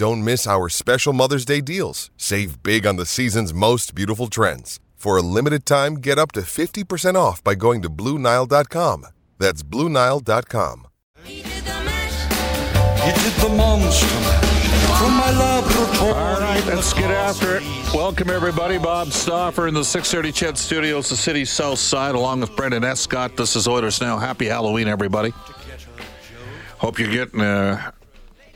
Don't miss our special Mother's Day deals. Save big on the season's most beautiful trends. For a limited time, get up to 50% off by going to BlueNile.com. That's BlueNile.com. You did the monster mash from my laboratory. All right, let's get after it. Welcome, everybody. Bob Stauffer in the 630 CHED Studios, the city's south side, along with Brendan Escott. This is Oilers Now. Happy Halloween, everybody. Hope you're getting uh,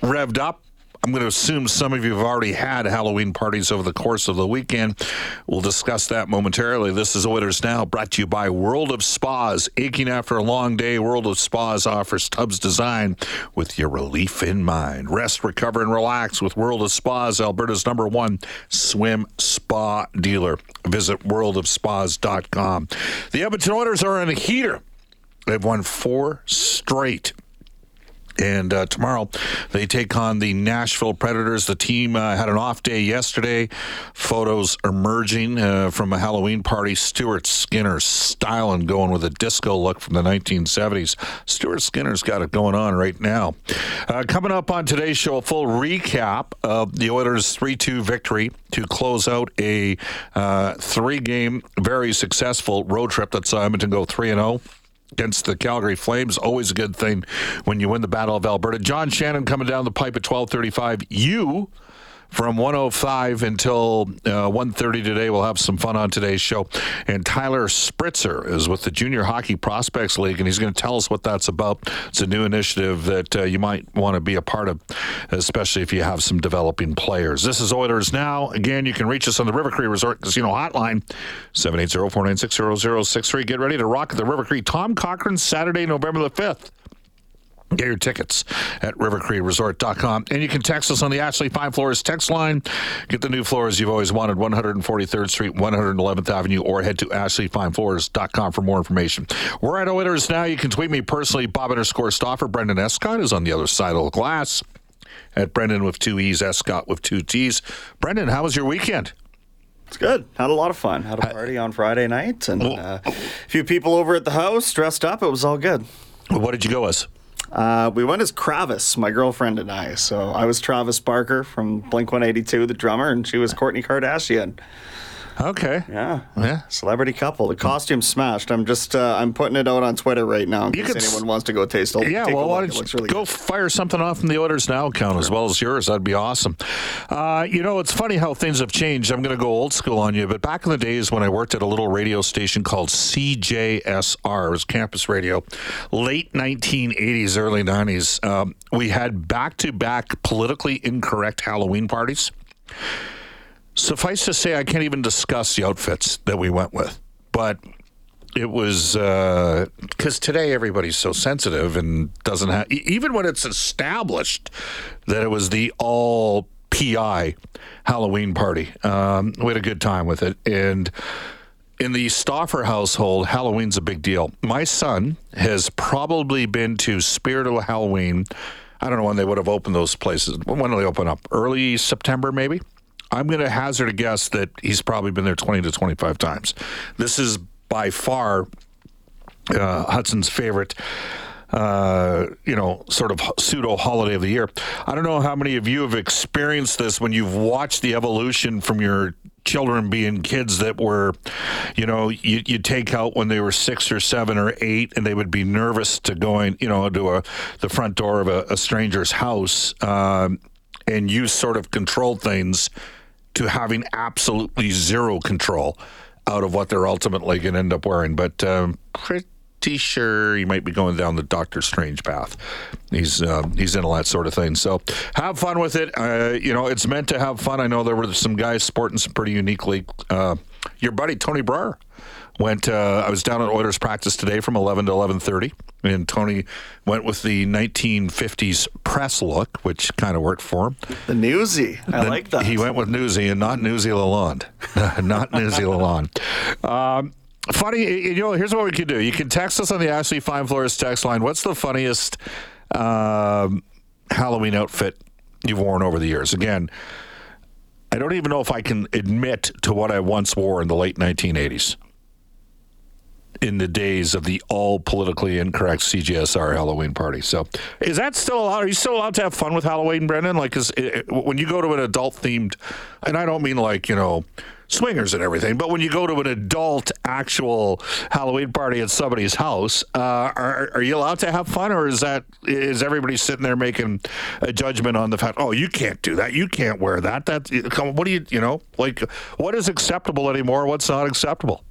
revved up. I'm going to assume some of you have already had Halloween parties over the course of the weekend. We'll discuss that momentarily. This is Oilers Now, brought to you by World of Spas. Aching after a long day, World of Spas offers tubs designed with your relief in mind. Rest, recover, and relax with World of Spas, Alberta's number one swim spa dealer. Visit worldofspas.com. The Edmonton Oilers are in a heater. They've won four straight. And uh, tomorrow they take on the Nashville Predators. The team uh, had an off day yesterday. Photos emerging uh, from a Halloween party. Stuart Skinner styling, going with a disco look from the 1970s. Stuart Skinner's got it going on right now. Uh, coming up on today's show, a full recap of the Oilers' 3 2 victory to close out a uh, three game, very successful road trip that saw Edmonton go 3 0 against the Calgary Flames. Always a good thing when you win the Battle of Alberta. John Shannon coming down the pipe at 1235. You from 105 until uh, 1.30 today. We'll have some fun on today's show. And Tyler Spritzer is with the Junior Hockey Prospects League, and he's going to tell us what that's about. It's a new initiative that uh, you might want to be a part of, especially if you have some developing players. This is Oilers Now. Again, you can reach us on the River Cree Resort Casino hotline, 780-496-0063. Get ready to rock at the River Cree. Tom Cochrane, Saturday, November the 5th. Get your tickets at rivercreeresort.com. And you can text us on the Ashley Fine Floors text line. Get the new floors you've always wanted, 143rd Street, 111th Avenue, or head to ashleyfinefloors.com for more information. We're at Oilers now. You can tweet me personally, Bob underscore Stauffer. Brendan Escott is on the other side of the glass at Brendan with two E's, Escott with two T's. Brendan, how was your weekend? It's good. Had a lot of fun. Had a party on Friday night and uh, a few people over at the house dressed up. It was all good. What did you go as? Uh, we went as Travis, my girlfriend and I. So I was Travis Barker from Blink 182, the drummer, and she was Kourtney Kardashian. Okay. Yeah. Yeah. Celebrity couple. The costume smashed. I'm just uh, I'm putting it out on Twitter right now in You case could s- anyone wants to go taste it. Yeah, well, why. It don't you really go good. fire something off from the Oilers Now account as well as yours? That'd be awesome. Uh, you know, it's funny how things have changed. I'm going to go old school on you, but back in the days when I worked at a little radio station called CJSR, it was campus radio, late 1980s, early 90s, um, we had back to back politically incorrect Halloween parties. Suffice to say, I can't even discuss the outfits that we went with, but it was because today everybody's so sensitive and doesn't have even when it's established that it was the all PI Halloween party. Um, we had a good time with it, and in the Stauffer household, Halloween's a big deal. My son has probably been to Spirit of Halloween. I don't know when they would have opened those places. When do they open up? Early September, maybe. I'm going to hazard a guess that he's probably been there 20 to 25 times. This is by far uh, Hudson's favorite, uh, you know, sort of pseudo holiday of the year. I don't know how many of you have experienced this when you've watched the evolution from your children being kids that were, you know, you, you take out when they were six or seven or eight, and they would be nervous to going, you know, to a, the front door of a, a stranger's house, um, and you sort of control things to having absolutely zero control out of what they're ultimately going to end up wearing. But um, pretty sure he might be going down the Doctor Strange path. He's uh, he's into that sort of thing. So have fun with it. Uh, you know, it's meant to have fun. I know there were some guys sporting some pretty uniquely. Uh, your buddy Tony Brar went. Uh, I was down at Oilers practice today from 11 to 11:30, and Tony went with the 1950s press look, which kind of worked for him. The newsy. I Then like that. He went with Newsy and not Newsy Lalonde. not Newsy Lalonde. Um, funny, you know, here's what we can do. You can text us on the Ashley Fine Floors text line. What's the funniest um, Halloween outfit you've worn over the years? Again, I don't even know if I can admit to what I once wore in the late 1980s. In the days of the all politically incorrect CJSR Halloween party. So, is that still allowed? Are you still allowed to have fun with Halloween, Brendan? Like, is it, when you go to an adult themed, and I don't mean like, you know, swingers and everything, but when you go to an adult actual Halloween party at somebody's house, uh, are, are you allowed to have fun, or is that is everybody sitting there making a judgment on the fact? Oh, you can't do that. You can't wear that. That What do you you know like? What is acceptable anymore? What's not acceptable?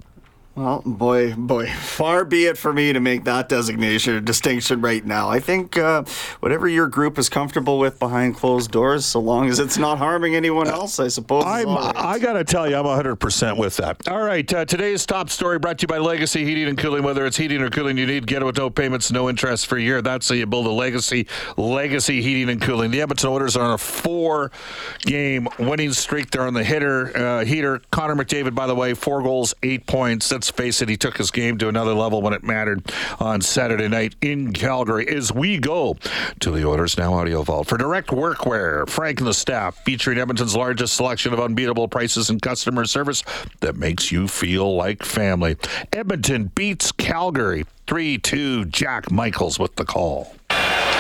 Well, boy, boy, far be it for me to make that designation or distinction right now. I think uh, whatever your group is comfortable with behind closed doors, so long as it's not harming anyone else, I suppose. I'm, right. I got to tell you, I'm 100% with that. All right. Uh, today's top story brought to you by Legacy Heating and Cooling. Whether it's heating or cooling you need, get it with no payments, no interest for a year. That's how you build a legacy. Legacy Heating and Cooling. The Edmonton Oilers are on a four game winning streak. They're on the hitter, uh, heater. Connor McDavid, by the way, four goals, eight points. Let's face it, he took his game to another level when it mattered on Saturday night in Calgary. As we go to the Oilers Now Audio Vault for direct workwear, Frank and the staff, featuring Edmonton's largest selection of unbeatable prices and customer service that makes you feel like family. Edmonton beats Calgary 3 2. Jack Michaels with the call.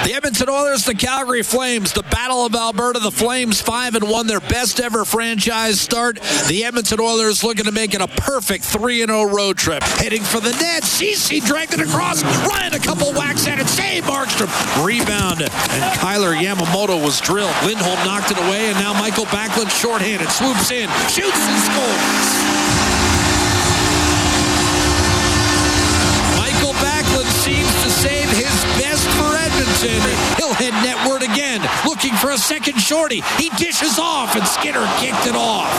The Edmonton Oilers, the Calgary Flames, the Battle of Alberta, the Flames 5 and 1, their best ever franchise start. The Edmonton Oilers looking to make it a perfect 3 and 0 road trip. Heading for the net. Ceci dragged it across. Ryan, a couple whacks at it. Save Markstrom. Rebound. And Kailer Yamamoto was drilled. Lindholm knocked it away, and now Michael Backlund shorthanded. Swoops in, shoots and scores. He'll head netward again, looking for a second shorty. He dishes off, and Skinner kicked it off.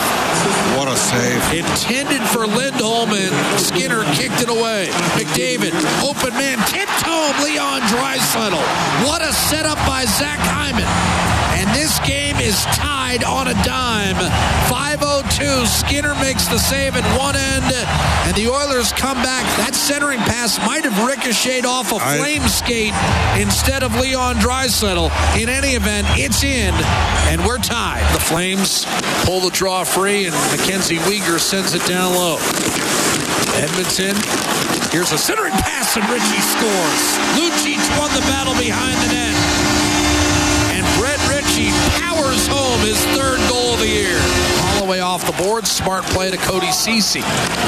What a save. Intended for Lindholm, and Skinner kicked it away. McDavid, open man, tipped home. Leon Draisaitl. What a setup by Zach Hyman. And this game is tied on a dime. 5-0-2. Skinner makes the save at one end, and the Oilers come back. That centering pass might have ricocheted off a I- flame skate instead of Leon Draisaitl. In any event, it's in, and we're tied. The Flames pull the draw free, and Mackenzie Weegar sends it down low. Edmonton. Here's a centering pass, and Ritchie scores. Lucic won the battle behind the net. Powers home his third goal of the year. All the way off the board. Smart play to Cody Ceci.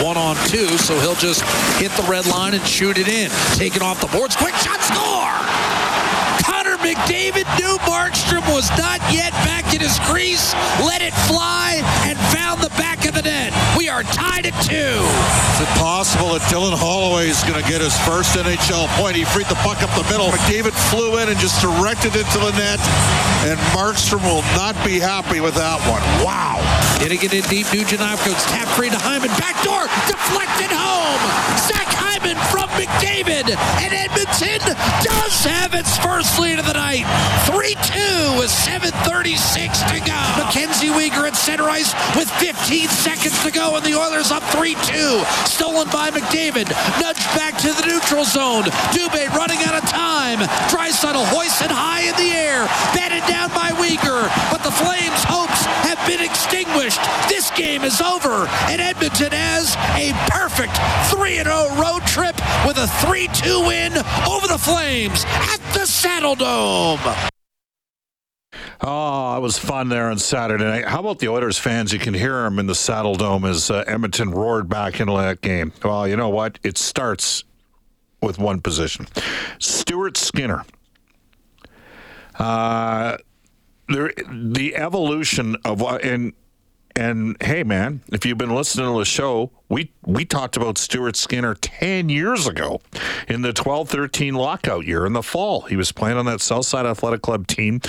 One on two, so he'll just hit the red line and shoot it in. Take it off the boards. Quick shot, score! Connor McDavid knew Markstrom was not yet back in his crease, let it fly, and found the back. We are tied at two. Is it possible that Dylan Holloway is going to get his first NHL point? He freed the puck up the middle. McDavid flew in and just directed it to the net, and Markstrom will not be happy with that one. Wow. Getting it in deep, Nugent Hopkins tap free to Hyman. Backdoor, deflected home. Zach From McDavid. And Edmonton does have its first lead of the night. 3-2 with 7.36 to go. Mackenzie Weegar at center ice with 15 seconds to go. And the Oilers up 3-2. Stolen by McDavid. Nudged back to the neutral zone. Dubé running out of time. Draisaitl hoisted high in the air. Batted down by Weegar. But the Flames' been extinguished. This game is over, and Edmonton has a perfect 3 0 road trip with a 3 2 win over the Flames at the Saddle Dome. Oh, it was fun there on Saturday night. How about the Oilers fans? You can hear them in the Saddle Dome as uh, Edmonton roared back into that game. Well, you know what? It starts with one position. Stuart Skinner. Uh, there, the evolution of and And hey, man, if you've been listening to the show, we we talked about Stuart Skinner ten years ago in the 12-13 lockout year in the fall. He was playing on that Southside Athletic Club team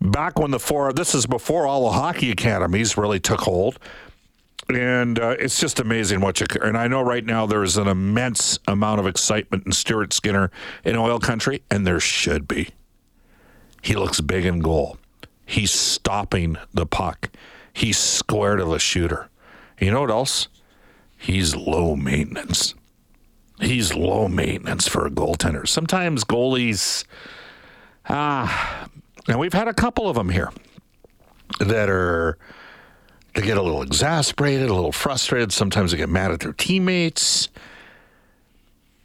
back when the four. This is before all the hockey academies really took hold. And uh, it's just amazing what you. And I know right now there is an immense amount of excitement in Stuart Skinner in oil country, and there should be. He looks big in goal. He's stopping the puck. He's square to the shooter. You know what else? He's low maintenance. He's low maintenance for a goaltender. Sometimes goalies, ah, and we've had a couple of them here that are they get a little exasperated, a little frustrated. Sometimes they get mad at their teammates.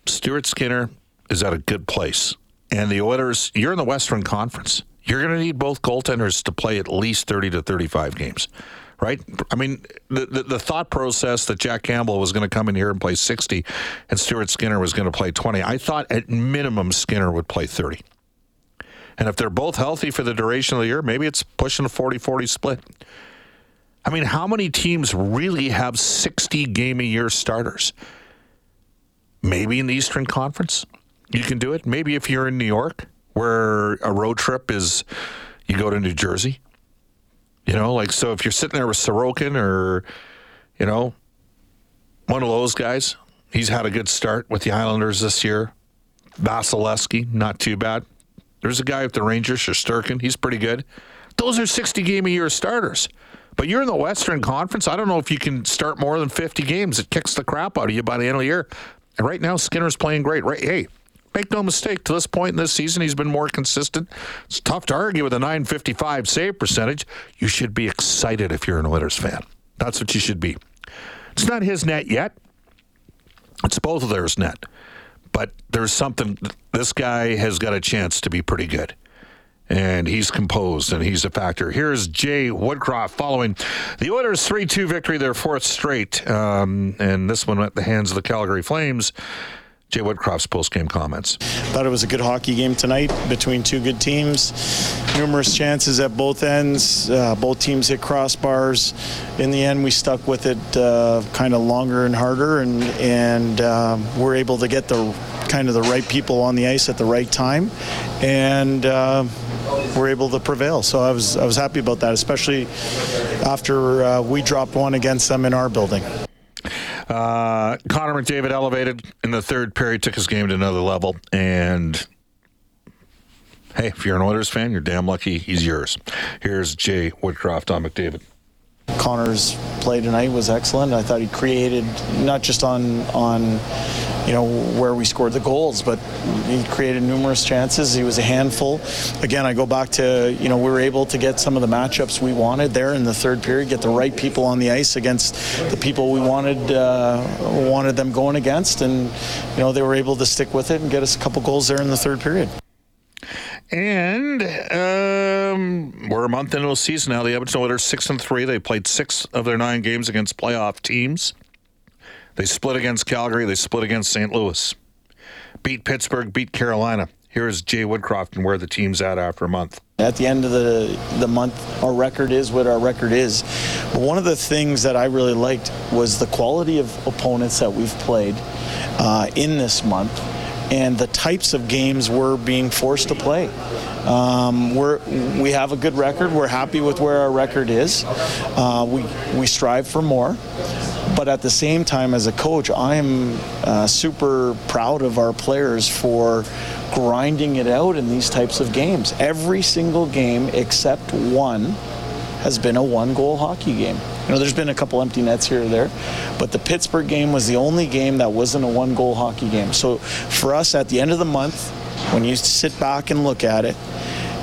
Stuart Skinner is at a good place. And the Oilers, you're in the Western Conference. You're going to need both goaltenders to play at least 30 to 35 games, right? I mean, the, the, the thought process that Jack Campbell was going to come in here and play 60 and Stuart Skinner was going to play 20, I thought at minimum Skinner would play 30. And if they're both healthy for the duration of the year, maybe it's pushing a 40 40 split. I mean, how many teams really have 60 game a year starters? Maybe in the Eastern Conference, you can do it. Maybe if you're in New York, where a road trip is, you go to New Jersey. You know, like, so if you're sitting there with Sorokin or, you know, one of those guys, he's had a good start with the Islanders this year. Vasilevskiy, not too bad. There's a guy with the Rangers, Shesterkin. He's pretty good. Those are 60 game a year starters. But you're in the Western Conference. I don't know if you can start more than 50 games. It kicks the crap out of you by the end of the year. And right now, Skinner's playing great. Right? Hey, make no mistake. To this point in this season, he's been more consistent. It's tough to argue with a 955 save percentage. You should be excited if you're an Oilers fan. That's what you should be. It's not his net yet. It's both of theirs net. But there's something. This guy has got a chance to be pretty good and he's composed and he's a factor. Here's Jay Woodcroft following the Oilers' 3 2 victory, their fourth straight, um, and this one at the hands of the Calgary Flames. Jay Woodcroft's post-game comments. Thought it was a good hockey game tonight between two good teams. Numerous chances at both ends. Uh, both teams hit crossbars. In the end, we stuck with it uh, kind of longer and harder, and and um, we're able to get the kind of the right people on the ice at the right time, and uh, we're able to prevail. So I was I was happy about that, especially after uh, we dropped one against them in our building. Uh, Connor McDavid elevated in the third period, took his game to another level, and hey, if you're an Oilers fan, you're damn lucky he's yours. Here's Jay Woodcroft on McDavid. Connor's play tonight was excellent. I thought he created not just on on you know where we scored the goals, but he created numerous chances. He was a handful. Again, I go back to you know we were able to get some of the matchups we wanted there in the third period, get the right people on the ice against the people we wanted uh, wanted them going against, and you know they were able to stick with it and get us a couple goals there in the third period. And um, we're a month into the season now. The Edmonton Oilers six and three. They played six of their nine games against playoff teams. They split against Calgary. They split against St. Louis. Beat Pittsburgh. Beat Carolina. Here's Jay Woodcroft and where the team's at after a month. At the end of the the month, our record is what our record is. But one of the things that I really liked was the quality of opponents that we've played uh, in this month and the types of games we're being forced to play. Um, we're, we have a good record. We're happy with where our record is. Uh, we, we strive for more. But at the same time, as a coach, I'm uh, super proud of our players for grinding it out in these types of games. Every single game except one has been a one goal hockey game. You know, there's been a couple empty nets here or there, but the Pittsburgh game was the only game that wasn't a one goal hockey game. So for us at the end of the month, when you sit back and look at it,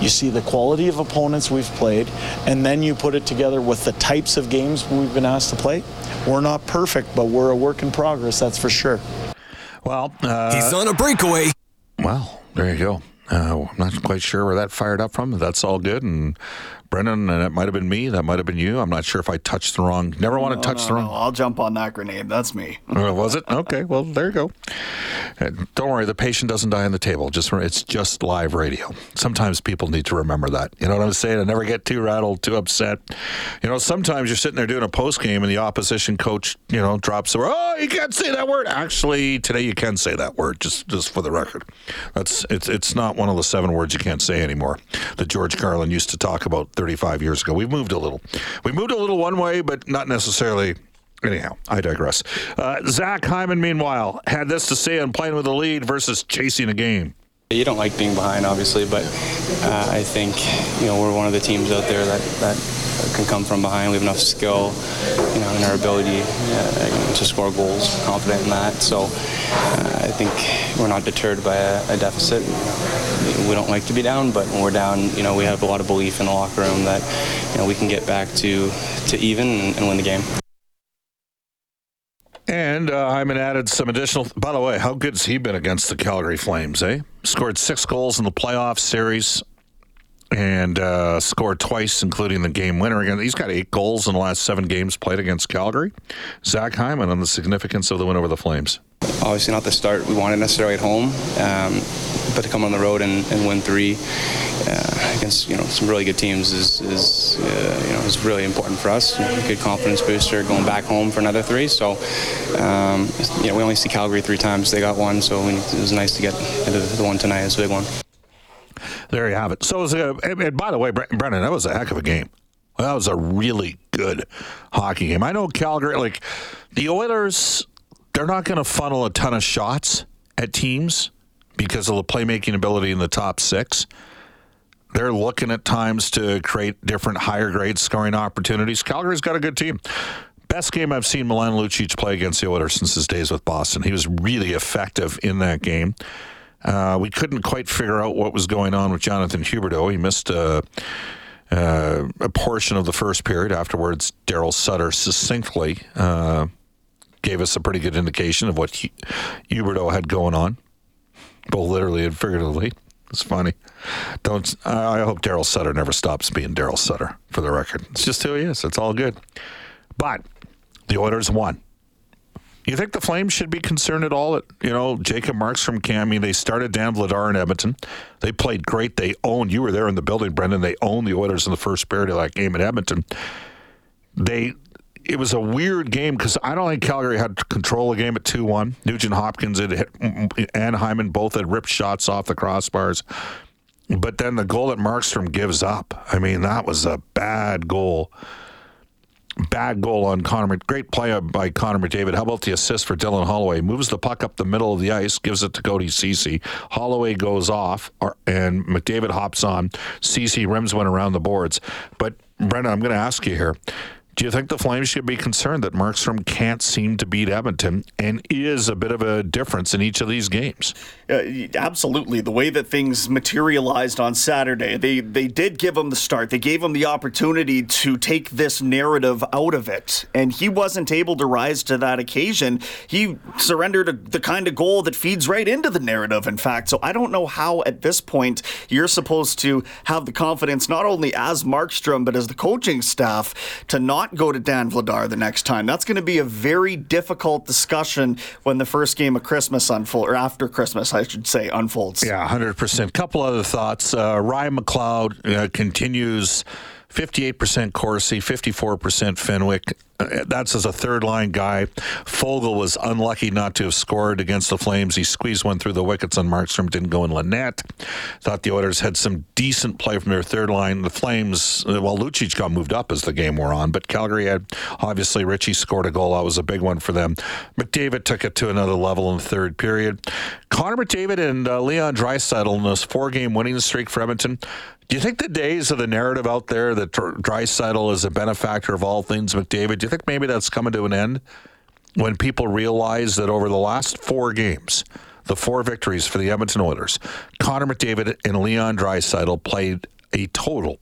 you see the quality of opponents we've played, and then you put it together with the types of games we've been asked to play. We're not perfect, but we're a work in progress, that's for sure. Well, uh, he's on a breakaway. Well, there you go. Uh, I'm not quite sure where that fired up from. That's all good and Brendan, and it might have been me. That might have been you. I'm not sure if I touched the wrong. Never want to touch no, the wrong. no, I'll jump on that grenade. That's me. Uh, was it? Okay. Well, there you go. And don't worry, the patient doesn't die on the table. Just it's just live radio. Sometimes people need to remember that. You know what I'm saying? I never get too rattled, too upset. You know, sometimes you're sitting there doing a post game and the opposition coach, you know, drops the word. Oh, you can't say that word. Actually, today you can say that word. Just just for the record, that's it's it's not one of the seven words you can't say anymore that George Carlin used to talk about 35 years ago. We've moved a little. We moved a little one way, but not necessarily Anyhow, I digress. Uh, Zach Hyman, meanwhile, had this to say on playing with the lead versus chasing a game. You don't like being behind, obviously, but uh, I think you know we're one of the teams out there that, that can come from behind. We have enough skill, you know, in our ability uh, to score goals. Confident in that. So uh, I think we're not deterred by a, a deficit. We don't like to be down, but when we're down, you know, we have a lot of belief in the locker room that you know we can get back to to even and, and win the game. And uh, Hyman added some additional. By the way, how good has he been against the Calgary Flames? Eh, scored six goals in the playoff series, and uh, scored twice, including the game winner. Again, he's got eight goals in the last seven games played against Calgary. Zach Hyman on the significance of the win over the Flames. Obviously, not the start we wanted necessarily at home, um, but to come on the road and, and win three uh, against you know some really good teams is, is uh, you know is really important for us. Good confidence booster going back home for another three. So um, you know we only see Calgary three times. They got one, so we, it was nice to get into the one tonight. It's a big one. There you have it. So, it was a, and by the way, Brendan, that was a heck of a game. That was a really good hockey game. I know Calgary, like the Oilers they're not going to funnel a ton of shots at teams because of the playmaking ability in the top six. They're looking at times to create different higher grade scoring opportunities. Calgary's got a good team. Best game I've seen Milan Lucic play against the Oilers since his days with Boston. He was really effective in that game. Uh, we couldn't quite figure out what was going on with Jonathan Huberdeau. He missed a, uh, a portion of the first period. Afterwards, Daryl Sutter succinctly uh, gave us a pretty good indication of what Huberdeau had going on, both literally and figuratively. It's funny. Don't. I hope Daryl Sutter never stops being Daryl Sutter. For the record, it's just who he is. It's all good. But the Oilers won. You think the Flames should be concerned at all? That you know Jacob Markstrom Cam. I mean, they started Dan Vladar in Edmonton. They played great. They owned. You were there in the building, Brendan. They owned the Oilers in the first period of that game at Edmonton. They it was a weird game because I don't think Calgary had control of the game at 2 1. Nugent Hopkins and Hyman both had ripped shots off the crossbars. But then the goal that Markstrom gives up, I mean, that was a bad goal. Bad goal on Connor. Great play by Connor McDavid. How about the assist for Dylan Holloway? Moves the puck up the middle of the ice, gives it to Cody Ceci. Holloway goes off, and McDavid hops on. Ceci rims one around the boards. But Brendan, I'm going to ask you here. Do you think the Flames should be concerned that Markstrom can't seem to beat Edmonton and is a bit of a difference in each of these games? Uh, absolutely. The way that things materialized on Saturday, they, they did give him the start. They gave him the opportunity to take this narrative out of it. And he wasn't able to rise to that occasion. He surrendered a, the kind of goal that feeds right into the narrative, in fact. So I don't know how at this point you're supposed to have the confidence, not only as Markstrom, but as the coaching staff, to not not go to Dan Vladar the next time. That's going to be a very difficult discussion when the first game of Christmas unfolds, or after Christmas, I should say, unfolds. Yeah, 100%. Couple other thoughts. Uh, Ryan McLeod uh, continues 58% Corsi, 54% Fenwick. That's as a third line guy. Foegele was unlucky not to have scored against the Flames. He squeezed one through the wickets on Markstrom, didn't go in Lynette. Thought the Oilers had some decent play from their third line. The Flames, uh, well, Lucic got moved up as the game wore on, but Calgary had obviously Ritchie scored a goal. That was a big one for them. McDavid took it to another level in the third period. Connor McDavid and uh, Leon Draisaitl in this four game winning streak for Edmonton do you think the days of the narrative out there that Draisaitl is a benefactor of all things McDavid, you think maybe that's coming to an end when people realize that over the last four games, the four victories for the Edmonton Oilers, Connor McDavid and Leon Draisaitl played a total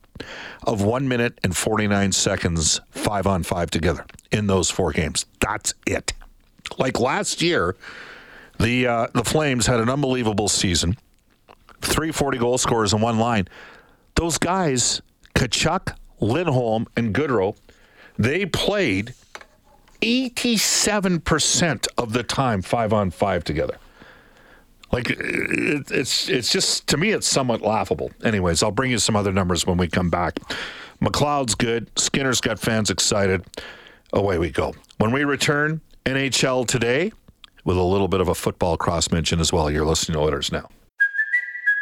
of one minute and 49 seconds, five on five together in those four games. That's it. Like last year, the uh, the Flames had an unbelievable season. Three forty goal scorers in one line those guys, Tkachuk, Lindholm, and Gaudreau, they played 87% of the time five on five together. Like it, it's it's just to me it's somewhat laughable. Anyways, I'll bring you some other numbers when we come back. McLeod's good. Skinner's got fans excited. Away we go. When we return, NHL today with a little bit of a football cross mention as well. You're listening to Oilers now.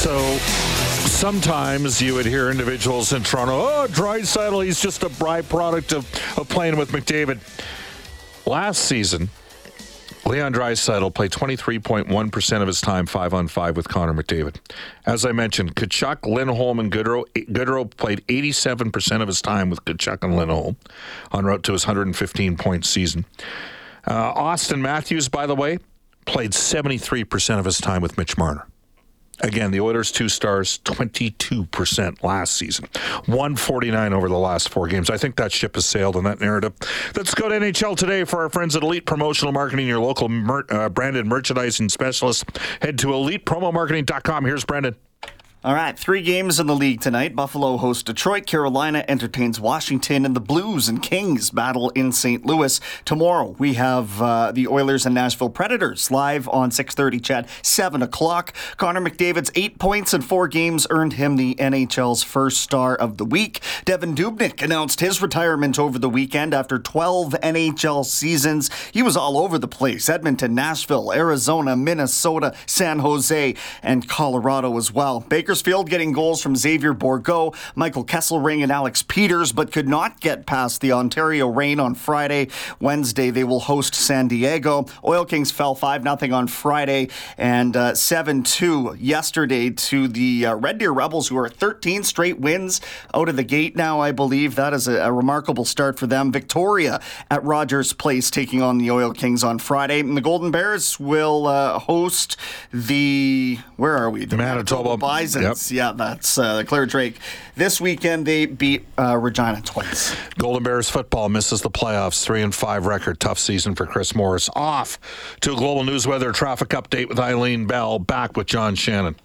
So sometimes you would hear individuals in Toronto, oh, Draisaitl, he's just a byproduct of, of playing with McDavid. Last season, Leon Draisaitl played 23.1% of his time five on five with Connor McDavid. As I mentioned, Tkachuk, Lindholm, and Gaudreau. Gaudreau played 87% of his time with Tkachuk and Lindholm en route to his 115 point season. Uh, Auston Matthews, by the way, played 73% of his time with Mitch Marner. Again, the Oilers two stars, 22% last season, 149 over the last four games. I think that ship has sailed on that narrative. Let's go to NHL today for our friends at Elite Promotional Marketing, your local mer- uh, branded merchandising specialist. Head to elitepromomarketing.com. Here's Brendan. All right, three games in the league tonight. Buffalo hosts Detroit, Carolina entertains Washington, and the Blues and Kings battle in St. Louis. Tomorrow we have uh, the Oilers and Nashville Predators live on 6:30. Chat 7 o'clock. Connor McDavid's eight points in four games earned him the NHL's first star of the week. Devan Dubnyk announced his retirement over the weekend after 12 NHL seasons. He was all over the place: Edmonton, Nashville, Arizona, Minnesota, San Jose, and Colorado as well. Baker Bakersfield getting goals from Xavier Bourgault, Michael Kesselring, and Alex Peters, but could not get past the Ontario Reign on Friday. Wednesday, they will host San Diego. Oil Kings fell 5 0 on Friday and 7 uh, 2 yesterday to the uh, Red Deer Rebels, who are 13 straight wins out of the gate now, I believe. That is a, a remarkable start for them. Victoria at Rogers Place taking on the Oil Kings on Friday. And the Golden Bears will uh, host the, where are we? The Manitoba, Manitoba Bison. Yep. Yeah, that's uh, Clare Drake. This weekend they beat uh, Regina twice. Golden Bears football misses the playoffs. Three and five record. Tough season for Chris Morris. Off to a global news weather traffic update with Eileen Bell. Back with John Shannon.